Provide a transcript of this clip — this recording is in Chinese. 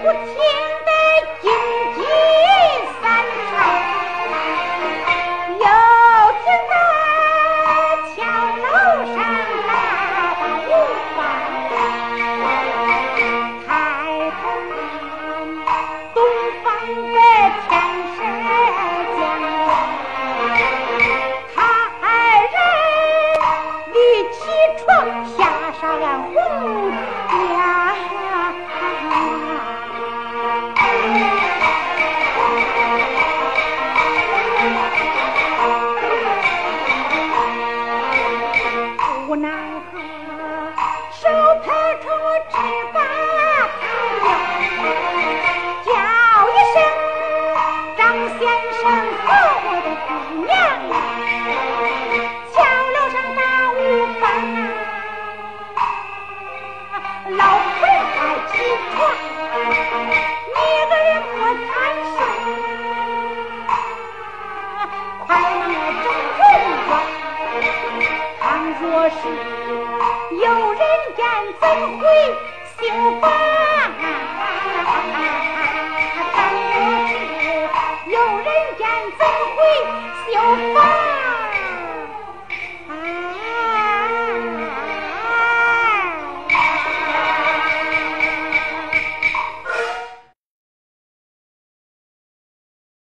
我听得金鸡三声，又听到桥楼上打的乌板。抬头东方的天色将晚，二人一起床，下上了红。无奈何，手拍出纸把叫一声张先生和我的姑娘。有人言怎会修房？等我去。有人言怎会修房？